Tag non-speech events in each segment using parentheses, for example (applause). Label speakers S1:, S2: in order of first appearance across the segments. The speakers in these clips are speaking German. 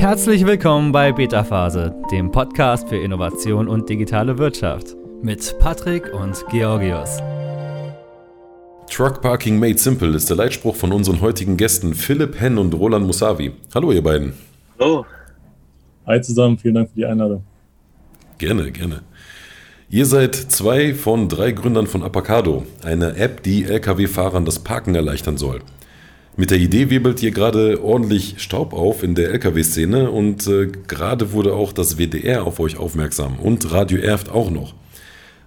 S1: Herzlich willkommen bei Beta Phase, dem Podcast für Innovation und digitale Wirtschaft mit Patrick und Georgios.
S2: Truck Parking Made Simple ist der Leitspruch von unseren heutigen Gästen Philipp Henn und Roland Musavi. Hallo ihr beiden.
S3: Hallo.
S4: Hi zusammen, vielen Dank für die Einladung.
S2: Gerne, gerne. Ihr seid zwei von drei Gründern von Apacado, einer App, die Lkw-Fahrern das Parken erleichtern soll. Mit der Idee wirbelt ihr gerade ordentlich Staub auf in der Lkw-Szene und äh, gerade wurde auch das WDR auf euch aufmerksam und Radio Erft auch noch.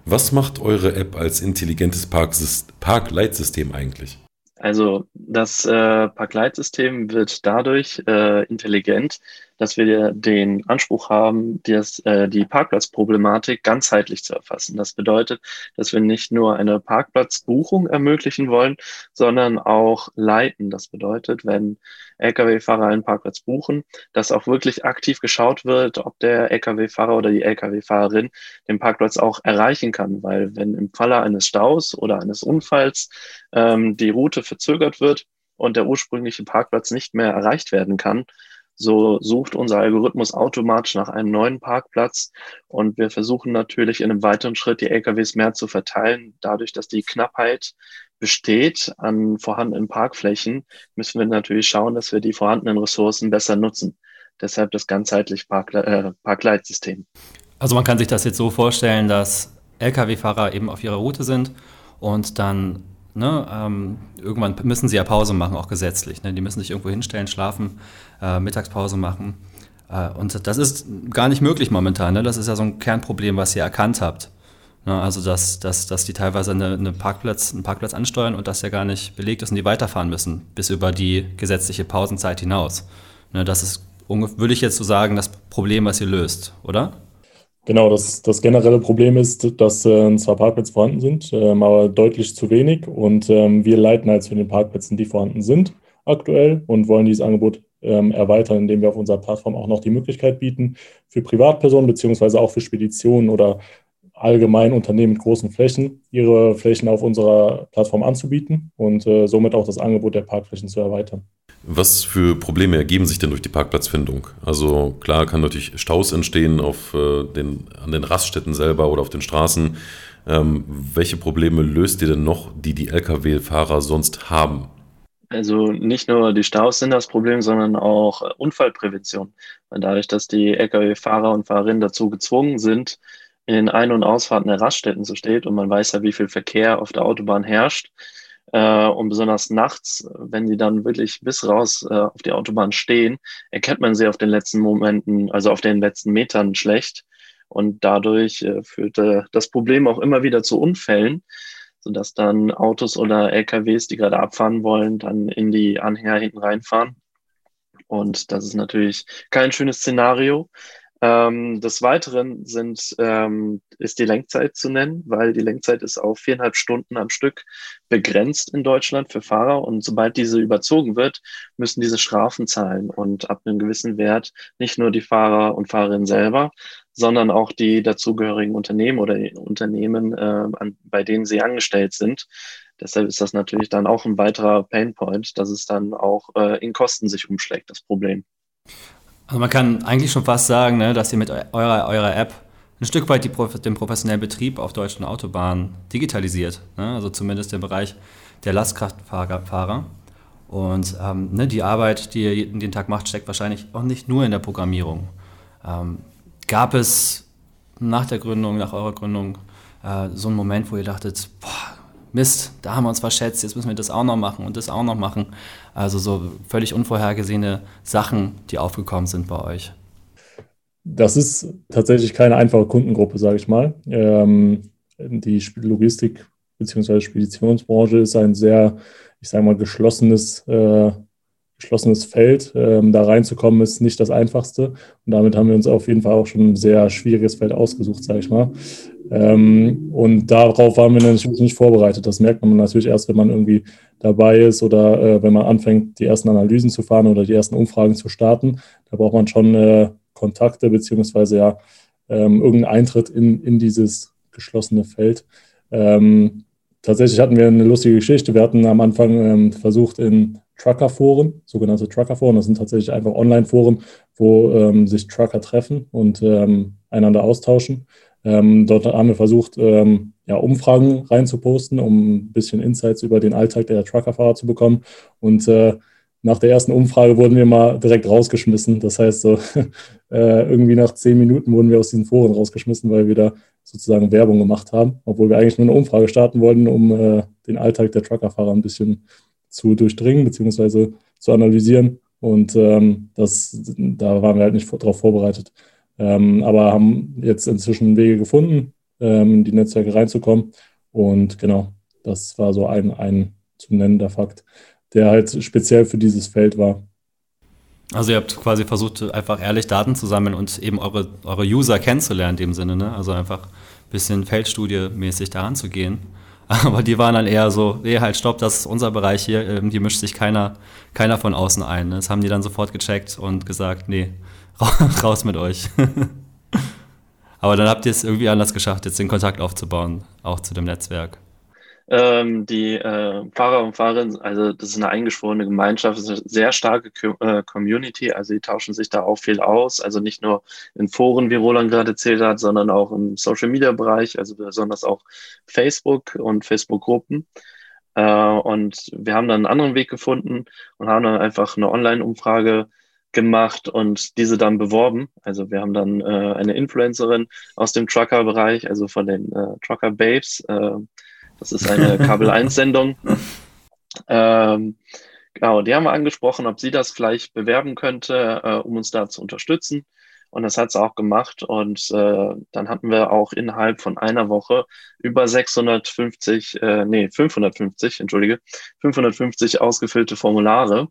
S2: Was macht eure App als intelligentes Parkleitsystem eigentlich?
S3: Also das äh, Parkleitsystem wird dadurch äh, intelligent, dass wir den Anspruch haben, das, äh, die Parkplatzproblematik ganzheitlich zu erfassen. Das bedeutet, dass wir nicht nur eine Parkplatzbuchung ermöglichen wollen, sondern auch leiten. Das bedeutet, wenn Lkw-Fahrer einen Parkplatz buchen, dass auch wirklich aktiv geschaut wird, ob der Lkw-Fahrer oder die Lkw-Fahrerin den Parkplatz auch erreichen kann. Weil wenn im Falle eines Staus oder eines Unfalls ähm, die Route verzögert wird und der ursprüngliche Parkplatz nicht mehr erreicht werden kann, so sucht unser Algorithmus automatisch nach einem neuen Parkplatz und wir versuchen natürlich in einem weiteren Schritt die LKWs mehr zu verteilen. Dadurch, dass die Knappheit besteht an vorhandenen Parkflächen, müssen wir natürlich schauen, dass wir die vorhandenen Ressourcen besser nutzen. Deshalb das ganzheitliche Parkle äh, Parkleitsystem.
S1: Also man kann sich das jetzt so vorstellen, dass Lkw-Fahrer eben auf ihrer Route sind und dann Ne, ähm, irgendwann müssen sie ja Pause machen, auch gesetzlich. Ne? Die müssen sich irgendwo hinstellen, schlafen, äh, Mittagspause machen. Äh, und das ist gar nicht möglich momentan. Ne? Das ist ja so ein Kernproblem, was ihr erkannt habt. Ne? Also, dass, dass, dass die teilweise eine, eine Parkplatz, einen Parkplatz ansteuern und das ja gar nicht belegt ist und die weiterfahren müssen, bis über die gesetzliche Pausenzeit hinaus. Ne? Das ist, würde ich jetzt so sagen, das Problem, was ihr löst, oder?
S4: Genau, das, das generelle Problem ist, dass äh, zwar Parkplätze vorhanden sind, ähm, aber deutlich zu wenig. Und ähm, wir leiten halt zu den Parkplätzen, die vorhanden sind aktuell und wollen dieses Angebot ähm, erweitern, indem wir auf unserer Plattform auch noch die Möglichkeit bieten, für Privatpersonen beziehungsweise auch für Speditionen oder allgemein Unternehmen mit großen Flächen ihre Flächen auf unserer Plattform anzubieten und äh, somit auch das Angebot der Parkflächen zu erweitern.
S2: Was für Probleme ergeben sich denn durch die Parkplatzfindung? Also klar kann natürlich Staus entstehen auf äh, den, an den Raststätten selber oder auf den Straßen. Ähm, welche Probleme löst ihr denn noch, die die Lkw-Fahrer sonst haben?
S3: Also nicht nur die Staus sind das Problem, sondern auch Unfallprävention. Weil dadurch, dass die Lkw-Fahrer und Fahrerinnen dazu gezwungen sind, in den Ein- und Ausfahrten der Raststätten zu stehen und man weiß ja, wie viel Verkehr auf der Autobahn herrscht, äh, und besonders nachts, wenn sie dann wirklich bis raus äh, auf die Autobahn stehen, erkennt man sie auf den letzten Momenten, also auf den letzten Metern schlecht. Und dadurch äh, führte das Problem auch immer wieder zu Unfällen, sodass dann Autos oder LKWs, die gerade abfahren wollen, dann in die Anhänger hinten reinfahren. Und das ist natürlich kein schönes Szenario. Ähm, des Weiteren sind, ähm, ist die Lenkzeit zu nennen, weil die Lenkzeit ist auf viereinhalb Stunden am Stück begrenzt in Deutschland für Fahrer und sobald diese überzogen wird, müssen diese Strafen zahlen und ab einem gewissen Wert nicht nur die Fahrer und Fahrerinnen selber, sondern auch die dazugehörigen Unternehmen oder Unternehmen, äh, an, bei denen sie angestellt sind. Deshalb ist das natürlich dann auch ein weiterer Painpoint, dass es dann auch äh, in Kosten sich umschlägt, das Problem.
S1: Also man kann eigentlich schon fast sagen, ne, dass ihr mit eurer, eurer App ein Stück weit die, den professionellen Betrieb auf deutschen Autobahnen digitalisiert. Ne? Also zumindest den Bereich der Lastkraftfahrer. Und ähm, ne, die Arbeit, die ihr jeden Tag macht, steckt wahrscheinlich auch nicht nur in der Programmierung. Ähm, gab es nach der Gründung, nach eurer Gründung, äh, so einen Moment, wo ihr dachtet, boah, Mist, da haben wir uns verschätzt, jetzt müssen wir das auch noch machen und das auch noch machen. Also so völlig unvorhergesehene Sachen, die aufgekommen sind bei euch.
S4: Das ist tatsächlich keine einfache Kundengruppe, sage ich mal. Ähm, die Logistik- bzw. Speditionsbranche ist ein sehr, ich sage mal, geschlossenes, äh, geschlossenes Feld. Ähm, da reinzukommen ist nicht das Einfachste. Und damit haben wir uns auf jeden Fall auch schon ein sehr schwieriges Feld ausgesucht, sage ich mal. Ähm, und darauf waren wir natürlich nicht vorbereitet. Das merkt man natürlich erst, wenn man irgendwie dabei ist oder äh, wenn man anfängt, die ersten Analysen zu fahren oder die ersten Umfragen zu starten. Da braucht man schon äh, Kontakte beziehungsweise ja ähm, irgendeinen Eintritt in, in dieses geschlossene Feld. Ähm, tatsächlich hatten wir eine lustige Geschichte. Wir hatten am Anfang ähm, versucht, in Trucker-Foren, sogenannte Trucker-Foren, das sind tatsächlich einfach Online-Foren, wo ähm, sich Trucker treffen und ähm, einander austauschen. Ähm, dort haben wir versucht, ähm, ja, Umfragen reinzuposten, um ein bisschen Insights über den Alltag der Truckerfahrer zu bekommen. Und äh, nach der ersten Umfrage wurden wir mal direkt rausgeschmissen. Das heißt, so (laughs) äh, irgendwie nach zehn Minuten wurden wir aus diesen Foren rausgeschmissen, weil wir da sozusagen Werbung gemacht haben, obwohl wir eigentlich nur eine Umfrage starten wollten, um äh, den Alltag der Truckerfahrer ein bisschen zu durchdringen bzw. zu analysieren. Und ähm, das, da waren wir halt nicht darauf vorbereitet. Ähm, aber haben jetzt inzwischen Wege gefunden, ähm, in die Netzwerke reinzukommen. Und genau, das war so ein, ein zu nennender Fakt, der halt speziell für dieses Feld war.
S1: Also ihr habt quasi versucht, einfach ehrlich Daten zu sammeln und eben eure, eure User kennenzulernen in dem Sinne, ne? Also einfach ein bisschen Feldstudie-mäßig daran zu gehen. Aber die waren dann eher so, nee, halt, stopp, das ist unser Bereich hier, ähm, hier mischt sich keiner, keiner von außen ein. Ne? Das haben die dann sofort gecheckt und gesagt, nee, (laughs) raus mit euch. (laughs) Aber dann habt ihr es irgendwie anders geschafft, jetzt den Kontakt aufzubauen, auch zu dem Netzwerk.
S3: Ähm, die äh, Fahrer und Fahrerinnen, also das ist eine eingeschworene Gemeinschaft, ist eine sehr starke Co äh, Community, also die tauschen sich da auch viel aus, also nicht nur in Foren, wie Roland gerade erzählt hat, sondern auch im Social Media Bereich, also besonders auch Facebook und Facebook-Gruppen. Äh, und wir haben dann einen anderen Weg gefunden und haben dann einfach eine Online-Umfrage gemacht und diese dann beworben. Also wir haben dann äh, eine Influencerin aus dem Trucker-Bereich, also von den äh, Trucker Babes, äh, das ist eine Kabel 1-Sendung. (laughs) ähm, genau, die haben wir angesprochen, ob sie das vielleicht bewerben könnte, äh, um uns da zu unterstützen. Und das hat sie auch gemacht. Und äh, dann hatten wir auch innerhalb von einer Woche über 650, äh, nee, 550, entschuldige, 550 ausgefüllte Formulare.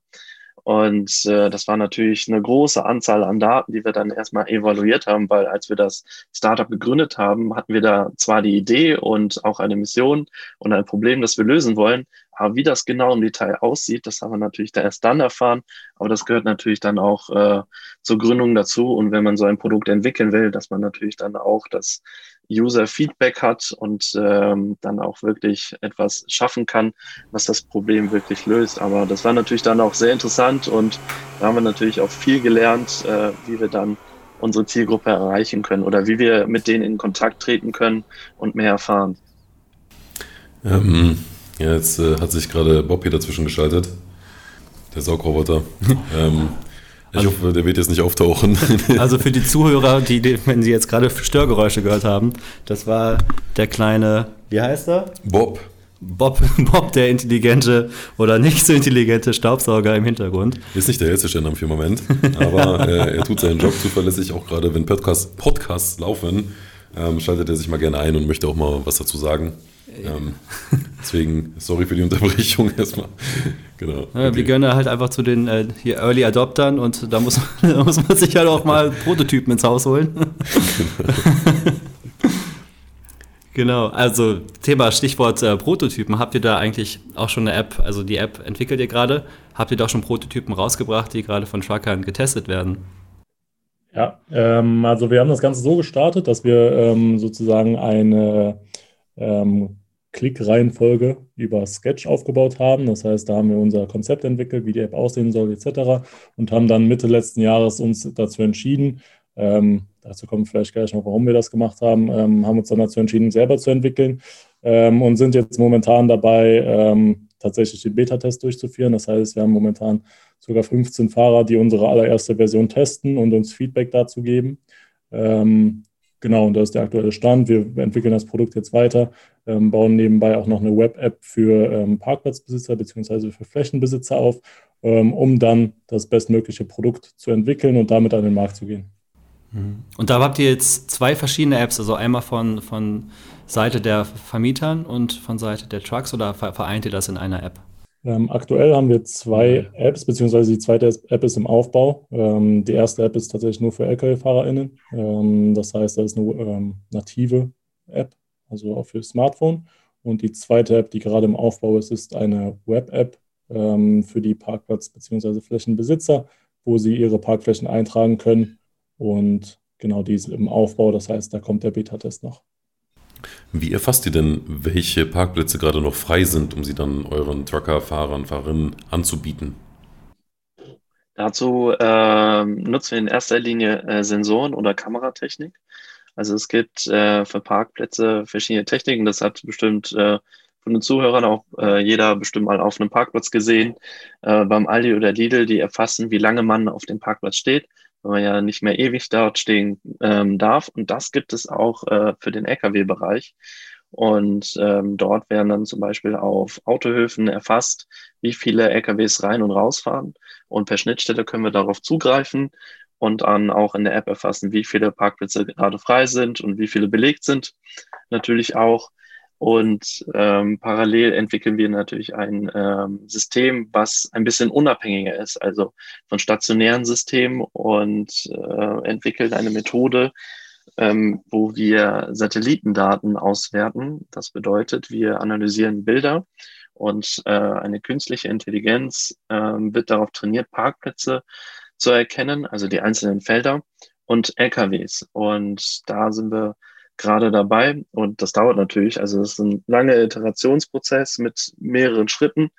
S3: Und äh, das war natürlich eine große Anzahl an Daten, die wir dann erstmal evaluiert haben, weil als wir das Startup gegründet haben, hatten wir da zwar die Idee und auch eine Mission und ein Problem, das wir lösen wollen, aber wie das genau im Detail aussieht, das haben wir natürlich da erst dann erfahren. Aber das gehört natürlich dann auch äh, zur Gründung dazu. Und wenn man so ein Produkt entwickeln will, dass man natürlich dann auch das User-Feedback hat und ähm, dann auch wirklich etwas schaffen kann, was das Problem wirklich löst. Aber das war natürlich dann auch sehr interessant und da haben wir natürlich auch viel gelernt, äh, wie wir dann unsere Zielgruppe erreichen können oder wie wir mit denen in Kontakt treten können und mehr erfahren.
S2: Ähm, ja, jetzt äh, hat sich gerade Bob hier dazwischen geschaltet. Der Saugroboter. (laughs) ähm, ich also, hoffe, der wird jetzt nicht auftauchen. (laughs)
S1: also für die Zuhörer, die, die, wenn sie jetzt gerade Störgeräusche gehört haben, das war der kleine, wie heißt er?
S2: Bob.
S1: Bob, (laughs) Bob, der intelligente oder nicht so intelligente Staubsauger im Hintergrund.
S2: Ist nicht der hellste für den Moment, aber äh, er tut seinen Job zuverlässig, auch gerade wenn Podcast, Podcasts laufen, ähm, schaltet er sich mal gerne ein und möchte auch mal was dazu sagen. Ähm, deswegen, sorry für die Unterbrechung (laughs) erstmal.
S1: Genau. Ja, okay. Wir gehören halt einfach zu den äh, hier Early Adoptern und da muss, (laughs) da muss man sich halt auch mal Prototypen ins Haus holen. (laughs) genau, also Thema Stichwort äh, Prototypen. Habt ihr da eigentlich auch schon eine App, also die App entwickelt ihr gerade? Habt ihr da schon Prototypen rausgebracht, die gerade von Truckern getestet werden?
S4: Ja, ähm, also wir haben das Ganze so gestartet, dass wir ähm, sozusagen eine ähm, Klickreihenfolge über Sketch aufgebaut haben. Das heißt, da haben wir unser Konzept entwickelt, wie die App aussehen soll, etc. Und haben dann Mitte letzten Jahres uns dazu entschieden, ähm, dazu kommen vielleicht gleich noch, warum wir das gemacht haben, ähm, haben uns dann dazu entschieden, selber zu entwickeln ähm, und sind jetzt momentan dabei, ähm, tatsächlich den Beta-Test durchzuführen. Das heißt, wir haben momentan sogar 15 Fahrer, die unsere allererste Version testen und uns Feedback dazu geben. Ähm, Genau, und das ist der aktuelle Stand. Wir entwickeln das Produkt jetzt weiter, ähm, bauen nebenbei auch noch eine Web-App für ähm, Parkplatzbesitzer bzw. für Flächenbesitzer auf, ähm, um dann das bestmögliche Produkt zu entwickeln und damit an den Markt zu gehen.
S1: Mhm. Und da habt ihr jetzt zwei verschiedene Apps, also einmal von, von Seite der Vermietern und von Seite der Trucks oder vereint ihr das in einer App?
S4: Ähm, aktuell haben wir zwei Apps, beziehungsweise die zweite App ist im Aufbau. Ähm, die erste App ist tatsächlich nur für Lkw-FahrerInnen. Ähm, das heißt, das ist eine ähm, native App, also auch für Smartphone. Und die zweite App, die gerade im Aufbau ist, ist eine Web-App ähm, für die Parkplatz- bzw. Flächenbesitzer, wo sie ihre Parkflächen eintragen können. Und genau die ist im Aufbau, das heißt, da kommt der Beta-Test noch.
S2: Wie erfasst ihr denn, welche Parkplätze gerade noch frei sind, um sie dann euren Trucker-Fahrern, Fahrerinnen anzubieten?
S3: Dazu äh, nutzen wir in erster Linie äh, Sensoren oder Kameratechnik. Also es gibt äh, für Parkplätze verschiedene Techniken. Das hat bestimmt äh, von den Zuhörern auch äh, jeder bestimmt mal auf einem Parkplatz gesehen. Äh, beim Aldi oder Lidl, die erfassen, wie lange man auf dem Parkplatz steht, weil man ja nicht mehr ewig dort stehen ähm, darf. Und das gibt es auch äh, für den Lkw-Bereich. Und ähm, dort werden dann zum Beispiel auf Autohöfen erfasst, wie viele LKWs rein und rausfahren. Und per Schnittstelle können wir darauf zugreifen und dann auch in der App erfassen, wie viele Parkplätze gerade frei sind und wie viele belegt sind. Natürlich auch. Und ähm, parallel entwickeln wir natürlich ein ähm, System, was ein bisschen unabhängiger ist, also von stationären Systemen und äh, entwickeln eine Methode, ähm, wo wir Satellitendaten auswerten. Das bedeutet, wir analysieren Bilder und äh, eine künstliche Intelligenz äh, wird darauf trainiert, Parkplätze zu erkennen, also die einzelnen Felder und LKWs. Und da sind wir gerade dabei. Und das dauert natürlich. Also es ist ein langer Iterationsprozess mit mehreren Schritten.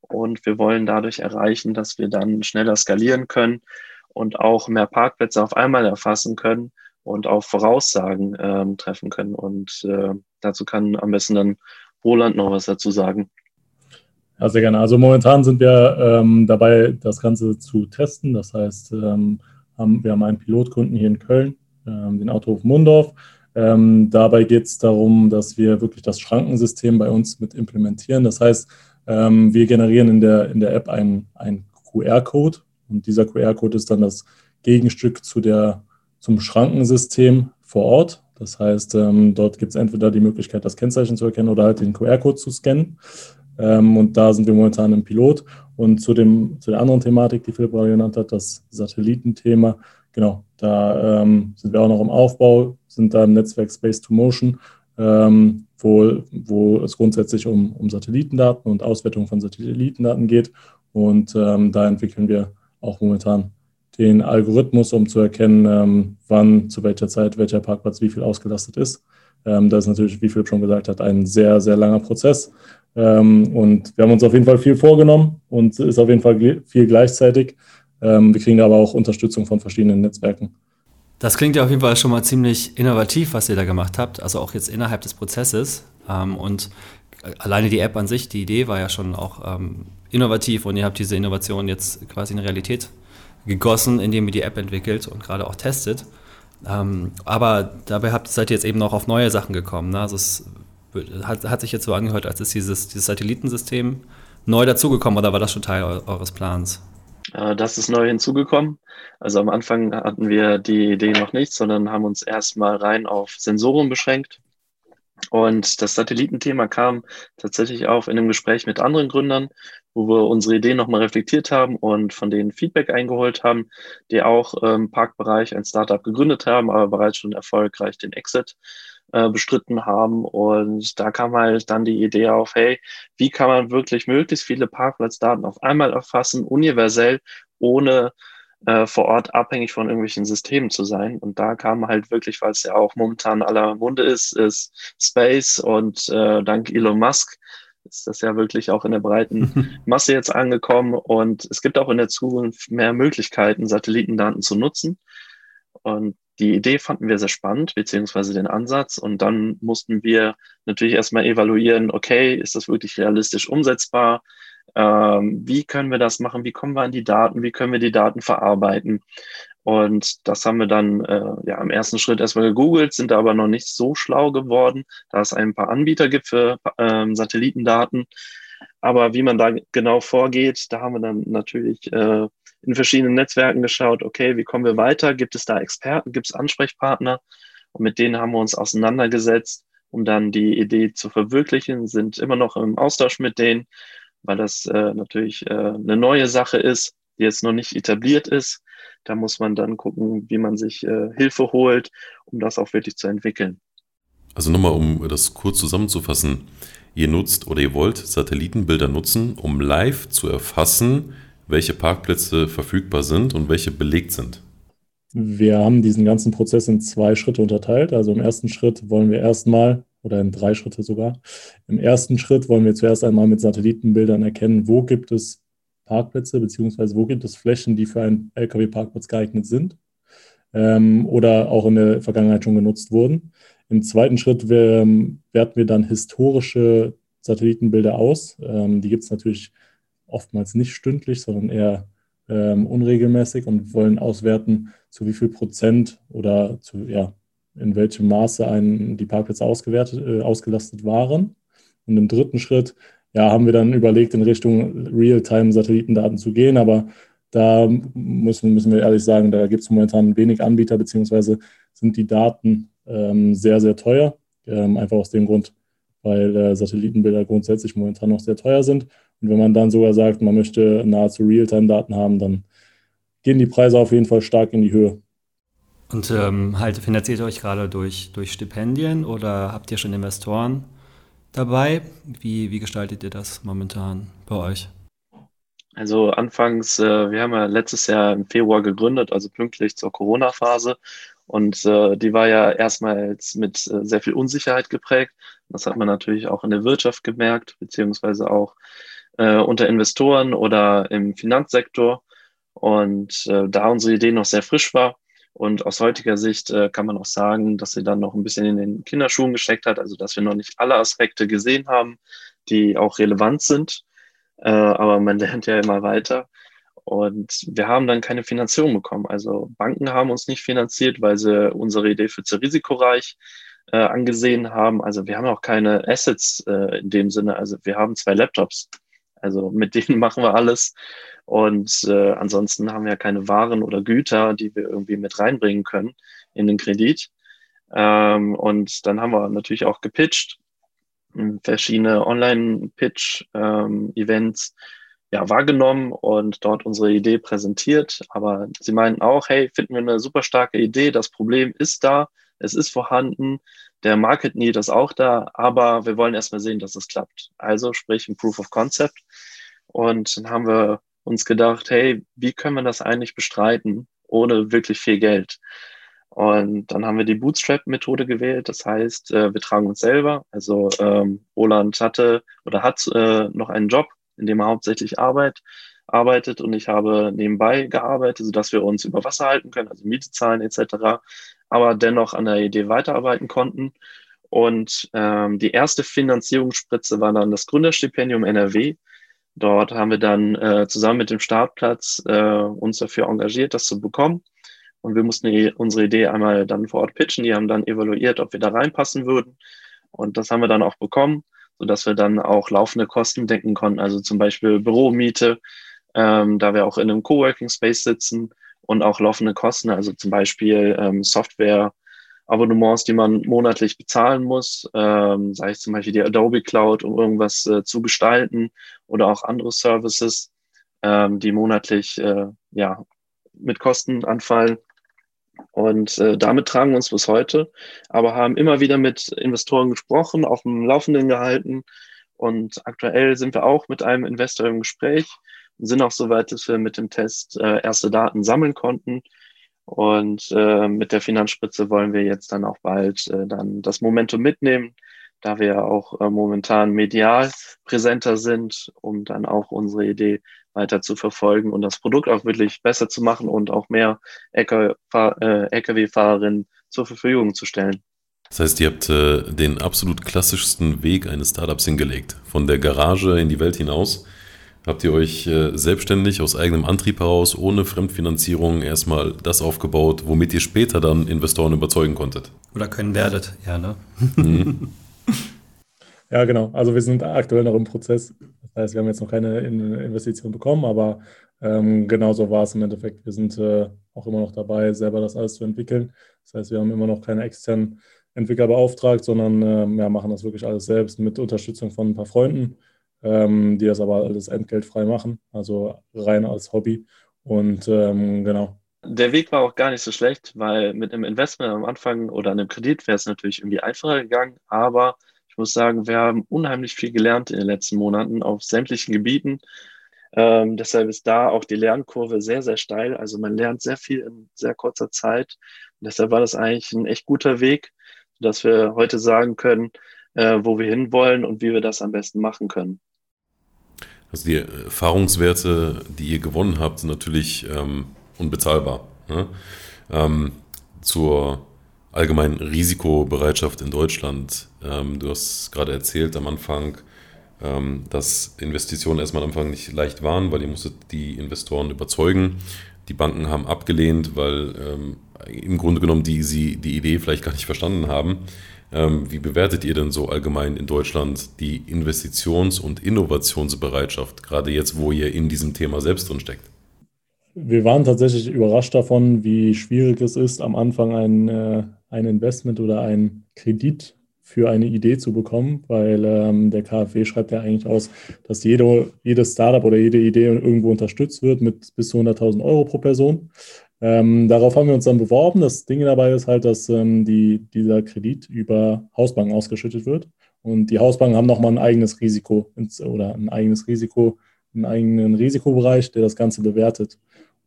S3: Und wir wollen dadurch erreichen, dass wir dann schneller skalieren können und auch mehr Parkplätze auf einmal erfassen können und auch Voraussagen ähm, treffen können. Und äh, dazu kann am besten dann Roland noch was dazu sagen.
S4: Ja, sehr gerne. Also momentan sind wir ähm, dabei, das Ganze zu testen. Das heißt, ähm, haben, wir haben einen Pilotkunden hier in Köln, ähm, den Autohof Mundorf. Ähm, dabei geht es darum, dass wir wirklich das Schrankensystem bei uns mit implementieren. Das heißt, ähm, wir generieren in der, in der App einen, QR-Code und dieser QR-Code ist dann das Gegenstück zu der, zum Schrankensystem vor Ort. Das heißt, ähm, dort gibt es entweder die Möglichkeit, das Kennzeichen zu erkennen oder halt den QR-Code zu scannen. Ähm, und da sind wir momentan im Pilot. Und zu, dem, zu der anderen Thematik, die Philipp genannt hat, das Satellitenthema, genau, da ähm, sind wir auch noch im Aufbau, sind da im Netzwerk Space to Motion, ähm, wo, wo es grundsätzlich um, um Satellitendaten und Auswertung von Satellitendaten geht. Und ähm, da entwickeln wir auch momentan den Algorithmus, um zu erkennen, ähm, wann, zu welcher Zeit, welcher Parkplatz wie viel ausgelastet ist. Ähm, das ist natürlich, wie Philipp schon gesagt hat, ein sehr, sehr langer Prozess. Ähm, und wir haben uns auf jeden Fall viel vorgenommen und ist auf jeden Fall viel gleichzeitig. Ähm, wir kriegen aber auch Unterstützung von verschiedenen Netzwerken.
S1: Das klingt ja auf jeden Fall schon mal ziemlich innovativ, was ihr da gemacht habt, also auch jetzt innerhalb des Prozesses. Ähm, und alleine die App an sich, die Idee war ja schon auch ähm, innovativ und ihr habt diese Innovation jetzt quasi in Realität gegossen, indem ihr die App entwickelt und gerade auch testet. Aber dabei habt, seid ihr jetzt eben auch auf neue Sachen gekommen. Ne? Also es hat, hat, sich jetzt so angehört, als ist dieses, dieses Satellitensystem neu dazugekommen oder war das schon Teil eures Plans?
S3: Äh, das ist neu hinzugekommen. Also am Anfang hatten wir die Idee noch nicht, sondern haben uns erstmal rein auf Sensoren beschränkt. Und das Satellitenthema kam tatsächlich auch in einem Gespräch mit anderen Gründern, wo wir unsere Ideen nochmal reflektiert haben und von denen Feedback eingeholt haben, die auch im Parkbereich ein Startup gegründet haben, aber bereits schon erfolgreich den Exit äh, bestritten haben. Und da kam halt dann die Idee auf, hey, wie kann man wirklich möglichst viele Parkplatzdaten auf einmal erfassen, universell, ohne äh, vor Ort abhängig von irgendwelchen Systemen zu sein. Und da kam halt wirklich, weil es ja auch momentan aller Munde ist, ist Space und äh, dank Elon Musk ist das ja wirklich auch in der breiten (laughs) Masse jetzt angekommen. Und es gibt auch in der Zukunft mehr Möglichkeiten, Satellitendaten zu nutzen. Und die Idee fanden wir sehr spannend, beziehungsweise den Ansatz. Und dann mussten wir natürlich erstmal evaluieren, okay, ist das wirklich realistisch umsetzbar? Ähm, wie können wir das machen? Wie kommen wir an die Daten? Wie können wir die Daten verarbeiten? Und das haben wir dann äh, ja im ersten Schritt erstmal gegoogelt, sind aber noch nicht so schlau geworden, da es ein paar Anbieter gibt für ähm, Satellitendaten. Aber wie man da genau vorgeht, da haben wir dann natürlich äh, in verschiedenen Netzwerken geschaut, okay, wie kommen wir weiter? Gibt es da Experten? Gibt es Ansprechpartner? Und mit denen haben wir uns auseinandergesetzt, um dann die Idee zu verwirklichen, sind immer noch im Austausch mit denen, weil das äh, natürlich äh, eine neue Sache ist, die jetzt noch nicht etabliert ist. Da muss man dann gucken, wie man sich äh, Hilfe holt, um das auch wirklich zu entwickeln.
S2: Also nochmal, um das kurz zusammenzufassen. Ihr nutzt oder ihr wollt Satellitenbilder nutzen, um live zu erfassen, welche Parkplätze verfügbar sind und welche belegt sind?
S4: Wir haben diesen ganzen Prozess in zwei Schritte unterteilt. Also im ersten Schritt wollen wir erstmal oder in drei Schritte sogar. Im ersten Schritt wollen wir zuerst einmal mit Satellitenbildern erkennen, wo gibt es Parkplätze beziehungsweise wo gibt es Flächen, die für einen Lkw-Parkplatz geeignet sind ähm, oder auch in der Vergangenheit schon genutzt wurden. Im zweiten Schritt werten wir dann historische Satellitenbilder aus. Ähm, die gibt es natürlich oftmals nicht stündlich, sondern eher ähm, unregelmäßig und wollen auswerten, zu wie viel Prozent oder zu, ja, in welchem Maße ein, die Parkplätze ausgewertet, äh, ausgelastet waren. Und im dritten Schritt ja, haben wir dann überlegt, in Richtung Real-Time-Satellitendaten zu gehen, aber da müssen, müssen wir ehrlich sagen, da gibt es momentan wenig Anbieter, beziehungsweise sind die Daten ähm, sehr, sehr teuer. Ähm, einfach aus dem Grund, weil äh, Satellitenbilder grundsätzlich momentan noch sehr teuer sind. Und wenn man dann sogar sagt, man möchte nahezu Realtime-Daten haben, dann gehen die Preise auf jeden Fall stark in die Höhe.
S1: Und ähm, halt, finanziert ihr euch gerade durch, durch Stipendien oder habt ihr schon Investoren dabei? Wie, wie gestaltet ihr das momentan bei euch?
S3: Also anfangs, äh, wir haben ja letztes Jahr im Februar gegründet, also pünktlich zur Corona-Phase. Und äh, die war ja erstmals mit äh, sehr viel Unsicherheit geprägt. Das hat man natürlich auch in der Wirtschaft gemerkt, beziehungsweise auch äh, unter Investoren oder im Finanzsektor. Und äh, da unsere Idee noch sehr frisch war und aus heutiger Sicht äh, kann man auch sagen, dass sie dann noch ein bisschen in den Kinderschuhen gesteckt hat, also dass wir noch nicht alle Aspekte gesehen haben, die auch relevant sind. Äh, aber man (laughs) lernt ja immer weiter. Und wir haben dann keine Finanzierung bekommen. Also Banken haben uns nicht finanziert, weil sie unsere Idee für zu risikoreich äh, angesehen haben. Also wir haben auch keine Assets äh, in dem Sinne. Also wir haben zwei Laptops. Also mit (laughs) denen machen wir alles. Und äh, ansonsten haben wir keine Waren oder Güter, die wir irgendwie mit reinbringen können in den Kredit. Ähm, und dann haben wir natürlich auch gepitcht, verschiedene Online-Pitch-Events ähm, ja, wahrgenommen und dort unsere Idee präsentiert. Aber sie meinten auch, hey, finden wir eine super starke Idee, das Problem ist da, es ist vorhanden, der Market Need ist auch da, aber wir wollen erstmal sehen, dass es klappt. Also sprich ein Proof of Concept. Und dann haben wir uns gedacht, hey, wie können wir das eigentlich bestreiten, ohne wirklich viel Geld? Und dann haben wir die Bootstrap-Methode gewählt. Das heißt, äh, wir tragen uns selber. Also ähm, Roland hatte oder hat äh, noch einen Job, in dem er hauptsächlich Arbeit, arbeitet und ich habe nebenbei gearbeitet, sodass wir uns über Wasser halten können, also Miete zahlen etc., aber dennoch an der Idee weiterarbeiten konnten. Und ähm, die erste Finanzierungsspritze war dann das Gründerstipendium NRW. Dort haben wir dann äh, zusammen mit dem Startplatz äh, uns dafür engagiert, das zu bekommen. Und wir mussten die, unsere Idee einmal dann vor Ort pitchen. Die haben dann evaluiert, ob wir da reinpassen würden. Und das haben wir dann auch bekommen, sodass wir dann auch laufende Kosten denken konnten. Also zum Beispiel Büromiete, ähm, da wir auch in einem Coworking Space sitzen und auch laufende Kosten, also zum Beispiel ähm, Software, Abonnements, die man monatlich bezahlen muss, ähm, sei es zum Beispiel die Adobe Cloud, um irgendwas äh, zu gestalten oder auch andere Services, ähm, die monatlich äh, ja, mit Kosten anfallen. Und äh, damit tragen wir uns bis heute, aber haben immer wieder mit Investoren gesprochen, auf dem Laufenden gehalten. Und aktuell sind wir auch mit einem Investor im Gespräch und sind auch so weit, dass wir mit dem Test äh, erste Daten sammeln konnten und äh, mit der Finanzspritze wollen wir jetzt dann auch bald äh, dann das Momentum mitnehmen, da wir auch äh, momentan medial präsenter sind, um dann auch unsere Idee weiter zu verfolgen und das Produkt auch wirklich besser zu machen und auch mehr Lkw-Fahrerinnen äh, zur Verfügung zu stellen.
S2: Das heißt, ihr habt äh, den absolut klassischsten Weg eines Startups hingelegt. Von der Garage in die Welt hinaus habt ihr euch äh, selbstständig aus eigenem Antrieb heraus, ohne Fremdfinanzierung, erstmal das aufgebaut, womit ihr später dann Investoren überzeugen konntet.
S1: Oder können werdet, ja, ne?
S4: Mhm. (laughs) ja, genau. Also wir sind aktuell noch im Prozess. Das heißt, wir haben jetzt noch keine Investition bekommen, aber ähm, genauso war es im Endeffekt. Wir sind äh, auch immer noch dabei, selber das alles zu entwickeln. Das heißt, wir haben immer noch keine externen Entwickler beauftragt, sondern äh, ja, machen das wirklich alles selbst mit Unterstützung von ein paar Freunden ähm, die das aber alles entgeltfrei machen, also rein als Hobby. Und ähm, genau.
S3: Der Weg war auch gar nicht so schlecht, weil mit einem Investment am Anfang oder einem Kredit wäre es natürlich irgendwie einfacher gegangen, aber ich muss sagen, wir haben unheimlich viel gelernt in den letzten Monaten auf sämtlichen Gebieten. Ähm, deshalb ist da auch die Lernkurve sehr, sehr steil. Also man lernt sehr viel in sehr kurzer Zeit. Und deshalb war das eigentlich ein echt guter Weg, dass wir heute sagen können, äh, wo wir hinwollen und wie wir das am besten machen können.
S2: Also die Erfahrungswerte, die ihr gewonnen habt, sind natürlich ähm, unbezahlbar. Ne? Ähm, zur allgemeinen Risikobereitschaft in Deutschland. Ähm, du hast gerade erzählt am Anfang, ähm, dass Investitionen erstmal am Anfang nicht leicht waren, weil ihr musstet die Investoren überzeugen. Die Banken haben abgelehnt, weil ähm, im Grunde genommen die sie die Idee vielleicht gar nicht verstanden haben. Ähm, wie bewertet ihr denn so allgemein in Deutschland die Investitions- und Innovationsbereitschaft, gerade jetzt, wo ihr in diesem Thema selbst drin steckt?
S4: Wir waren tatsächlich überrascht davon, wie schwierig es ist, am Anfang ein, äh, ein Investment oder ein Kredit für eine Idee zu bekommen, weil ähm, der KfW schreibt ja eigentlich aus, dass jede, jedes Startup oder jede Idee irgendwo unterstützt wird mit bis zu 100.000 Euro pro Person. Ähm, darauf haben wir uns dann beworben. Das Ding dabei ist halt, dass ähm, die, dieser Kredit über Hausbanken ausgeschüttet wird. Und die Hausbanken haben nochmal ein eigenes Risiko ins, oder ein eigenes Risiko, einen eigenen Risikobereich, der das Ganze bewertet.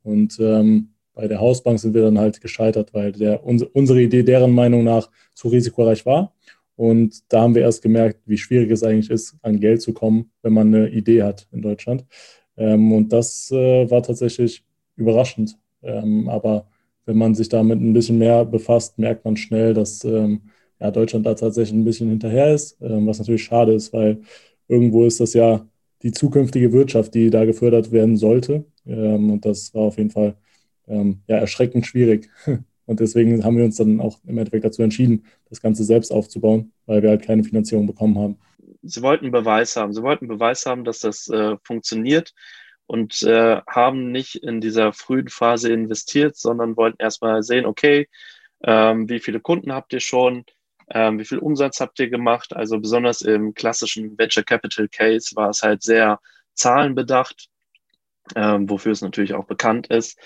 S4: Und ähm, bei der Hausbank sind wir dann halt gescheitert, weil der, unsere Idee deren Meinung nach zu risikoreich war. Und da haben wir erst gemerkt, wie schwierig es eigentlich ist, an Geld zu kommen, wenn man eine Idee hat in Deutschland. Ähm, und das äh, war tatsächlich überraschend, ähm, aber wenn man sich damit ein bisschen mehr befasst, merkt man schnell, dass ähm, Deutschland da tatsächlich ein bisschen hinterher ist, was natürlich schade ist, weil irgendwo ist das ja die zukünftige Wirtschaft, die da gefördert werden sollte. Und das war auf jeden Fall ähm, ja, erschreckend schwierig. (laughs) Und deswegen haben wir uns dann auch im Endeffekt dazu entschieden, das Ganze selbst aufzubauen, weil wir halt keine Finanzierung bekommen haben.
S3: Sie wollten Beweis haben. Sie wollten Beweis haben, dass das äh, funktioniert und äh, haben nicht in dieser frühen Phase investiert, sondern wollten erstmal sehen, okay, ähm, wie viele Kunden habt ihr schon, ähm, wie viel Umsatz habt ihr gemacht. Also besonders im klassischen Venture Capital Case war es halt sehr zahlenbedacht, ähm, wofür es natürlich auch bekannt ist.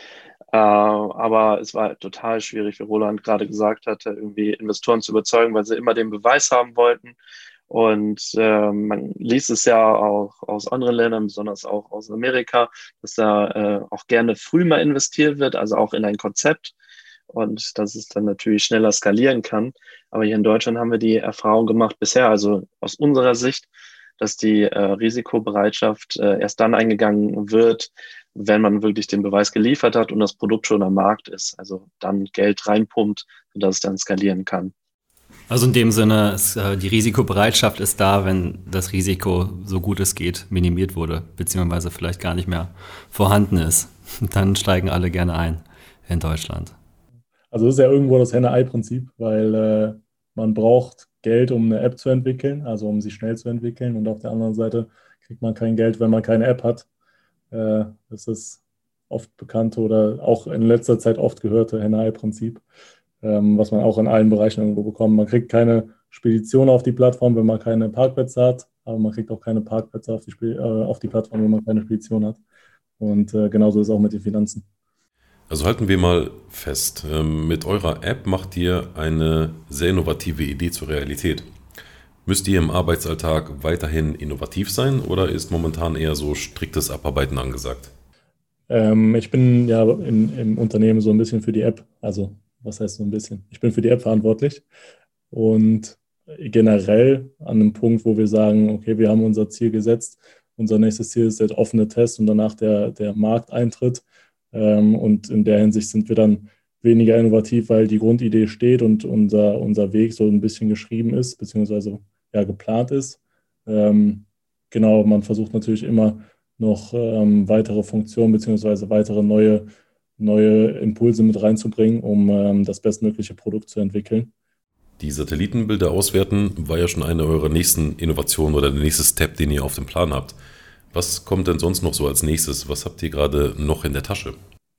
S3: Äh, aber es war total schwierig, wie Roland gerade gesagt hatte, irgendwie Investoren zu überzeugen, weil sie immer den Beweis haben wollten. Und äh, man liest es ja auch aus anderen Ländern, besonders auch aus Amerika, dass da äh, auch gerne früh mal investiert wird, also auch in ein Konzept und dass es dann natürlich schneller skalieren kann. Aber hier in Deutschland haben wir die Erfahrung gemacht bisher, also aus unserer Sicht, dass die äh, Risikobereitschaft äh, erst dann eingegangen wird, wenn man wirklich den Beweis geliefert hat und das Produkt schon am Markt ist. Also dann Geld reinpumpt, sodass es dann skalieren kann.
S1: Also in dem Sinne, es, äh, die Risikobereitschaft ist da, wenn das Risiko so gut es geht minimiert wurde, beziehungsweise vielleicht gar nicht mehr vorhanden ist. (laughs) Dann steigen alle gerne ein in Deutschland.
S4: Also das ist ja irgendwo das Henne-Ei-Prinzip, weil äh, man braucht Geld, um eine App zu entwickeln, also um sie schnell zu entwickeln. Und auf der anderen Seite kriegt man kein Geld, wenn man keine App hat. Äh, das ist oft bekannte oder auch in letzter Zeit oft gehörte Henne-Ei-Prinzip ähm, was man auch in allen Bereichen irgendwo bekommt. Man kriegt keine Spedition auf die Plattform, wenn man keine Parkplätze hat, aber man kriegt auch keine Parkplätze auf die, äh, auf die Plattform, wenn man keine Spedition hat. Und äh, genauso ist es auch mit den Finanzen.
S2: Also halten wir mal fest, ähm, mit eurer App macht ihr eine sehr innovative Idee zur Realität. Müsst ihr im Arbeitsalltag weiterhin innovativ sein oder ist momentan eher so striktes Abarbeiten angesagt?
S4: Ähm, ich bin ja in, im Unternehmen so ein bisschen für die App, also was heißt so ein bisschen? Ich bin für die App verantwortlich und generell an einem Punkt, wo wir sagen, okay, wir haben unser Ziel gesetzt. Unser nächstes Ziel ist der offene Test und danach der, der Markteintritt. Ähm, und in der Hinsicht sind wir dann weniger innovativ, weil die Grundidee steht und unser, unser Weg so ein bisschen geschrieben ist, beziehungsweise ja geplant ist. Ähm, genau, man versucht natürlich immer noch ähm, weitere Funktionen beziehungsweise weitere neue neue Impulse mit reinzubringen, um das bestmögliche Produkt zu entwickeln.
S2: Die Satellitenbilder auswerten war ja schon eine eurer nächsten Innovationen oder der nächste Step, den ihr auf dem Plan habt. Was kommt denn sonst noch so als nächstes? Was habt ihr gerade noch in der Tasche?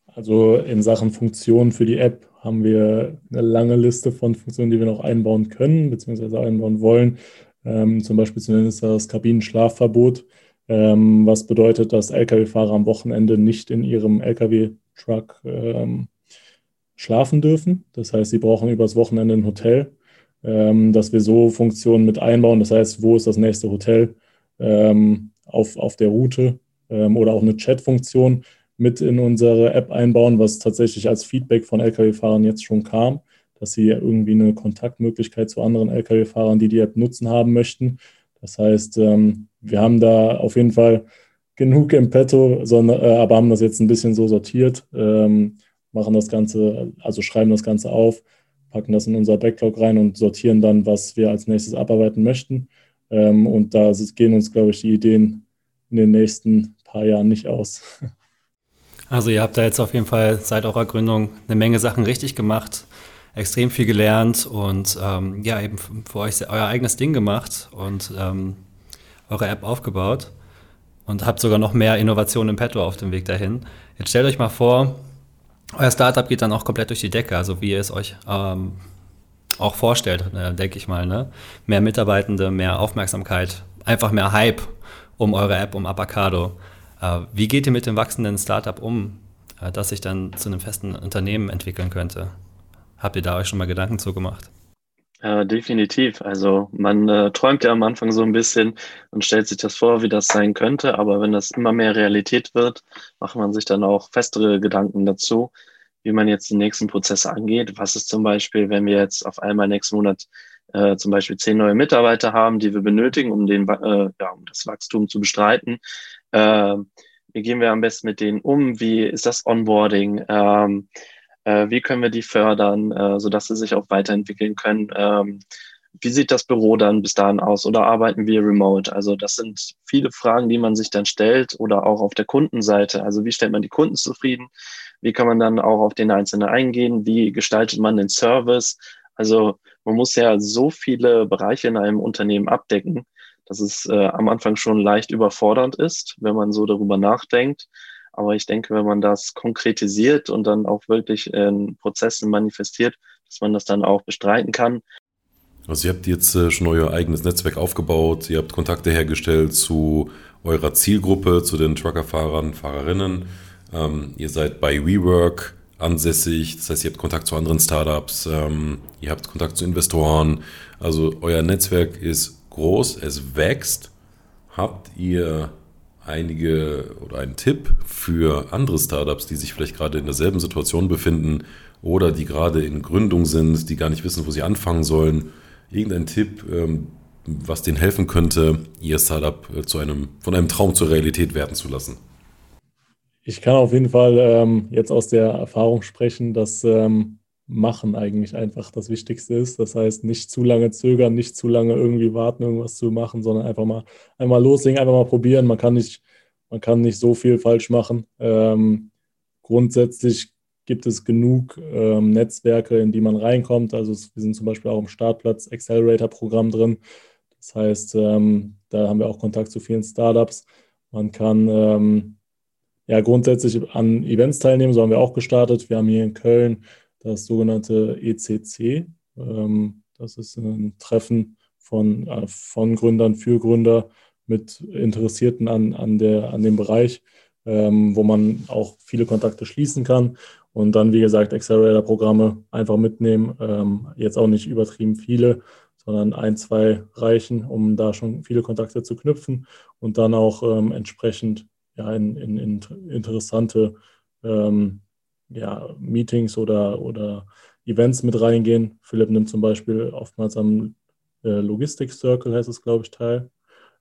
S4: Also in Sachen Funktionen für die App haben wir eine lange Liste von Funktionen, die wir noch einbauen können bzw. einbauen wollen. Ähm, zum Beispiel zumindest das Kabinenschlafverbot, ähm, was bedeutet, dass Lkw-Fahrer am Wochenende nicht in ihrem Lkw Truck ähm, schlafen dürfen. Das heißt, sie brauchen übers Wochenende ein Hotel, ähm, dass wir so Funktionen mit einbauen. Das heißt, wo ist das nächste Hotel ähm, auf, auf der Route ähm, oder auch eine Chat-Funktion mit in unsere App einbauen, was tatsächlich als Feedback von Lkw-Fahrern jetzt schon kam, dass sie irgendwie eine Kontaktmöglichkeit zu anderen Lkw-Fahrern, die die App nutzen haben möchten. Das heißt, ähm, wir haben da auf jeden Fall genug im Petto, sondern, äh, aber haben das jetzt ein bisschen so sortiert, ähm, machen das Ganze, also schreiben das Ganze auf, packen das in unser Backlog rein und sortieren dann, was wir als nächstes abarbeiten möchten. Ähm, und da gehen uns, glaube ich, die Ideen in den nächsten paar Jahren nicht aus. (laughs)
S1: Also ihr habt da jetzt auf jeden Fall seit eurer Gründung eine Menge Sachen richtig gemacht, extrem viel gelernt und ähm, ja, eben für euch euer eigenes Ding gemacht und ähm, eure App aufgebaut und habt sogar noch mehr Innovationen im Petto auf dem Weg dahin. Jetzt stellt euch mal vor, euer Startup geht dann auch komplett durch die Decke, also wie ihr es euch ähm, auch vorstellt, äh, denke ich mal. Ne? Mehr Mitarbeitende, mehr Aufmerksamkeit, einfach mehr Hype um eure App, um Apacado. Äh, wie geht ihr mit dem wachsenden Startup um, äh, das sich dann zu einem festen Unternehmen entwickeln könnte? Habt ihr da euch schon mal Gedanken zu gemacht?
S3: Äh, definitiv. Also man äh, träumt ja am Anfang so ein bisschen und stellt sich das vor, wie das sein könnte, aber wenn das immer mehr Realität wird, macht man sich dann auch festere Gedanken dazu, wie man jetzt die nächsten Prozesse angeht. Was ist zum Beispiel, wenn wir jetzt auf einmal nächsten Monat äh, zum Beispiel zehn neue Mitarbeiter haben, die wir benötigen, um, den, äh, ja, um das Wachstum zu bestreiten? Äh, wie gehen wir am besten mit denen um? Wie ist das Onboarding? Ähm, äh, wie können wir die fördern, äh, sodass sie sich auch weiterentwickeln können? Ähm, wie sieht das Büro dann bis dahin aus oder arbeiten wir remote? Also das sind viele Fragen, die man sich dann stellt oder auch auf der Kundenseite. Also wie stellt man die Kunden zufrieden? Wie kann man dann auch auf den Einzelnen eingehen? Wie gestaltet man den Service? Also man muss ja so viele Bereiche in einem Unternehmen abdecken, dass es äh, am Anfang schon leicht überfordernd ist, wenn man so darüber nachdenkt. Aber ich denke, wenn man das konkretisiert und dann auch wirklich in Prozessen manifestiert, dass man das dann auch bestreiten kann.
S2: Also ihr habt jetzt äh, schon euer eigenes Netzwerk aufgebaut, ihr habt Kontakte hergestellt zu eurer Zielgruppe, zu den Truckerfahrern, Fahrerinnen. Ähm, ihr seid bei WeWork ansässig, das heißt, ihr habt Kontakt zu anderen Startups, ähm, ihr habt Kontakt zu Investoren. Also euer Netzwerk ist groß, es wächst. Habt ihr einige oder einen Tipp für andere Startups, die sich vielleicht gerade in derselben Situation befinden oder die gerade in Gründung sind, die gar nicht wissen, wo sie anfangen sollen? Irgendein Tipp, ähm, was denen helfen könnte, ihr Startup äh, zu einem, von einem Traum zur Realität werden zu lassen?
S4: Ich kann auf jeden Fall ähm, jetzt aus der Erfahrung sprechen, dass ähm, Machen eigentlich einfach das Wichtigste ist. Das heißt, nicht zu lange zögern, nicht zu lange irgendwie warten, irgendwas zu machen, sondern einfach mal einmal loslegen, einfach mal probieren. Man kann nicht, man kann nicht so viel falsch machen. Ähm, grundsätzlich gibt es genug ähm, Netzwerke, in die man reinkommt. Also wir sind zum Beispiel auch im Startplatz Accelerator-Programm drin. Das heißt, ähm, da haben wir auch Kontakt zu vielen Startups. Man kann ähm, ja grundsätzlich an Events teilnehmen, so haben wir auch gestartet. Wir haben hier in Köln das sogenannte ECC. Ähm, das ist ein Treffen von, äh, von Gründern für Gründer mit Interessierten an, an, der, an dem Bereich, ähm, wo man auch viele Kontakte schließen kann. Und dann, wie gesagt, Accelerator-Programme einfach mitnehmen. Ähm, jetzt auch nicht übertrieben viele, sondern ein, zwei reichen, um da schon viele Kontakte zu knüpfen und dann auch ähm, entsprechend ja, in, in, in interessante ähm, ja, Meetings oder, oder Events mit reingehen. Philipp nimmt zum Beispiel oftmals am äh, Logistik Circle, heißt es, glaube ich, teil,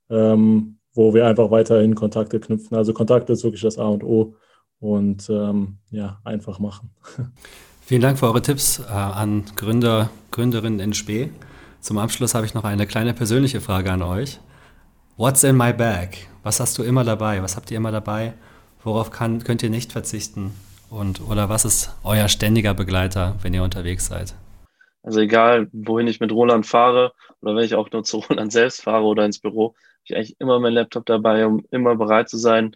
S4: ähm, wo wir einfach weiterhin Kontakte knüpfen. Also Kontakte ist wirklich das A und O und ähm, ja, einfach machen. (laughs)
S1: Vielen Dank für eure Tipps äh, an Gründer, Gründerinnen in Spee. Zum Abschluss habe ich noch eine kleine persönliche Frage an euch. What's in my bag? Was hast du immer dabei? Was habt ihr immer dabei? Worauf kann, könnt ihr nicht verzichten? Und, oder was ist euer ständiger Begleiter, wenn ihr unterwegs seid?
S3: Also egal, wohin ich mit Roland fahre oder wenn ich auch nur zu (laughs) Roland selbst fahre oder ins Büro, habe ich eigentlich immer meinen Laptop dabei, um immer bereit zu sein,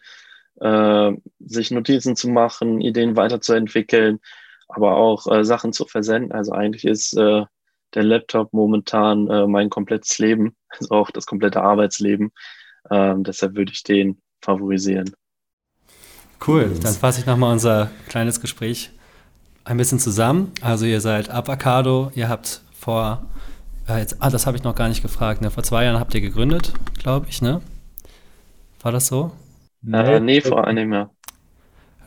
S3: äh, sich Notizen zu machen, Ideen weiterzuentwickeln, aber auch äh, Sachen zu versenden. Also eigentlich ist äh, der Laptop momentan äh, mein komplettes Leben, (laughs) also auch das komplette Arbeitsleben. Ähm, deshalb würde ich den favorisieren.
S1: Cool, dann fasse ich nochmal unser kleines Gespräch ein bisschen zusammen. Also ihr seid Avocado, ihr habt vor, äh, jetzt, ah, das habe ich noch gar nicht gefragt, ne? vor zwei Jahren habt ihr gegründet, glaube ich, ne? War das so?
S3: Nee, äh, nee vor einem Jahr.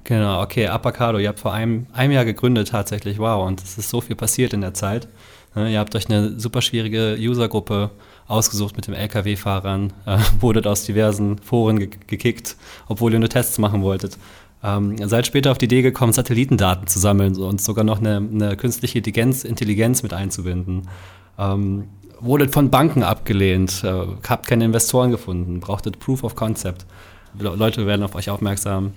S1: Genau, okay, Apacado, ihr habt vor einem, einem Jahr gegründet tatsächlich, wow, und es ist so viel passiert in der Zeit. ihr habt euch eine super schwierige Usergruppe ausgesucht mit den LKW-Fahrern, äh, (laughs) wurdet aus diversen Foren ge gekickt, obwohl ihr nur Tests machen wolltet. Ähm, seid später auf die Idee gekommen, Satellitendaten zu sammeln und sogar noch eine, eine künstliche Intelligenz, Intelligenz mit einzubinden. Ähm, wurdet von Banken abgelehnt, äh, habt keine Investoren gefunden, brauchtet Proof of Concept. Leute werden auf euch aufmerksam.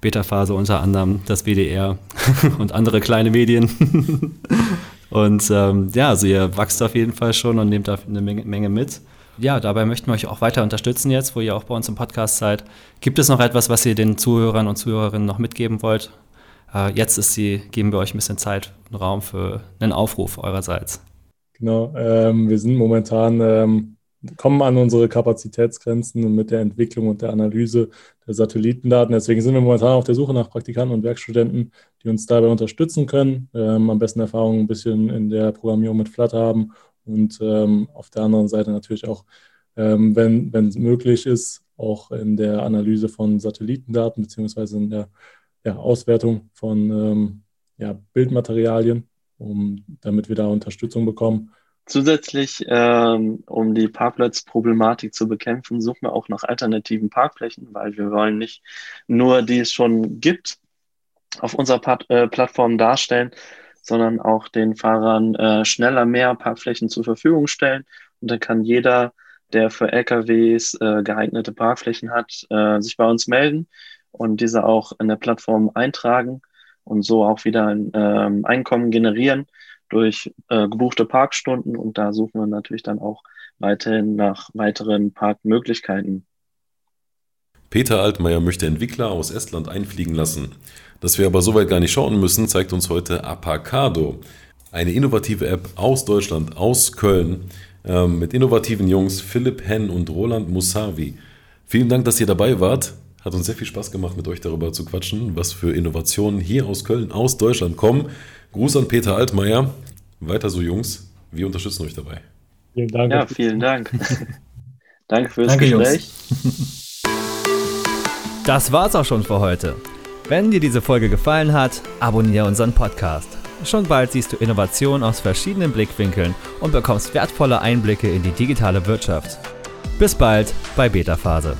S1: Beta-Phase unter anderem das WDR (laughs) und andere kleine Medien. (laughs) und ähm, ja, also ihr wachst auf jeden Fall schon und nehmt da eine Menge, mit. Ja, dabei möchten wir euch auch weiter unterstützen jetzt, wo ihr auch bei uns im Podcast seid. Gibt es noch etwas, was ihr den Zuhörern und Zuhörerinnen noch mitgeben wollt? Äh, jetzt ist sie, geben wir euch ein bisschen Zeit und Raum für einen Aufruf eurerseits.
S4: Genau, ähm, wir sind momentan ähm, kommen an unsere Kapazitätsgrenzen mit der Entwicklung und der Analyse der Satellitendaten. Deswegen sind wir momentan auf der Suche nach Praktikanten und Werkstudenten, die uns dabei unterstützen können, ähm, am besten Erfahrungen ein bisschen in der Programmierung mit Flutter haben und ähm, auf der anderen Seite natürlich auch, ähm, wenn es möglich ist, auch in der Analyse von Satellitendaten beziehungsweise in der ja, Auswertung von ähm, ja, Bildmaterialien, um, damit wir da Unterstützung bekommen.
S3: Zusätzlich, ähm, um die Parkplatzproblematik zu bekämpfen, suchen wir auch nach alternativen Parkflächen, weil wir wollen nicht nur die es schon gibt auf unserer Pat äh, Plattform darstellen, sondern auch den Fahrern äh, schneller mehr Parkflächen zur Verfügung stellen. Und dann kann jeder, der für LKWs äh, geeignete Parkflächen hat, äh, sich bei uns melden und diese auch in der Plattform eintragen und so auch wieder ein ähm, Einkommen generieren durch äh, gebuchte Parkstunden und da suchen wir natürlich dann auch weiterhin nach weiteren Parkmöglichkeiten.
S2: Peter Altmaier möchte Entwickler aus Estland einfliegen lassen. Dass wir aber so weit gar nicht schauen müssen, zeigt uns heute Apacado, eine innovative App aus Deutschland, aus Köln, äh, mit innovativen Jungs Philipp Henn und Roland Musavi. Vielen Dank, dass ihr dabei wart. Hat uns sehr viel Spaß gemacht, mit euch darüber zu quatschen, was für Innovationen hier aus Köln, aus Deutschland kommen. Gruß an Peter Altmaier. Weiter so, Jungs. Wir unterstützen euch dabei.
S3: Vielen Dank. Ja, vielen Dank. (laughs) Danke fürs Danke, Gespräch.
S1: Jungs. (laughs) Das war's auch schon für heute. Wenn dir diese Folge gefallen hat, abonniere unseren Podcast. Schon bald siehst du Innovationen aus verschiedenen Blickwinkeln und bekommst wertvolle Einblicke in die digitale Wirtschaft. Bis bald bei Beta Phase.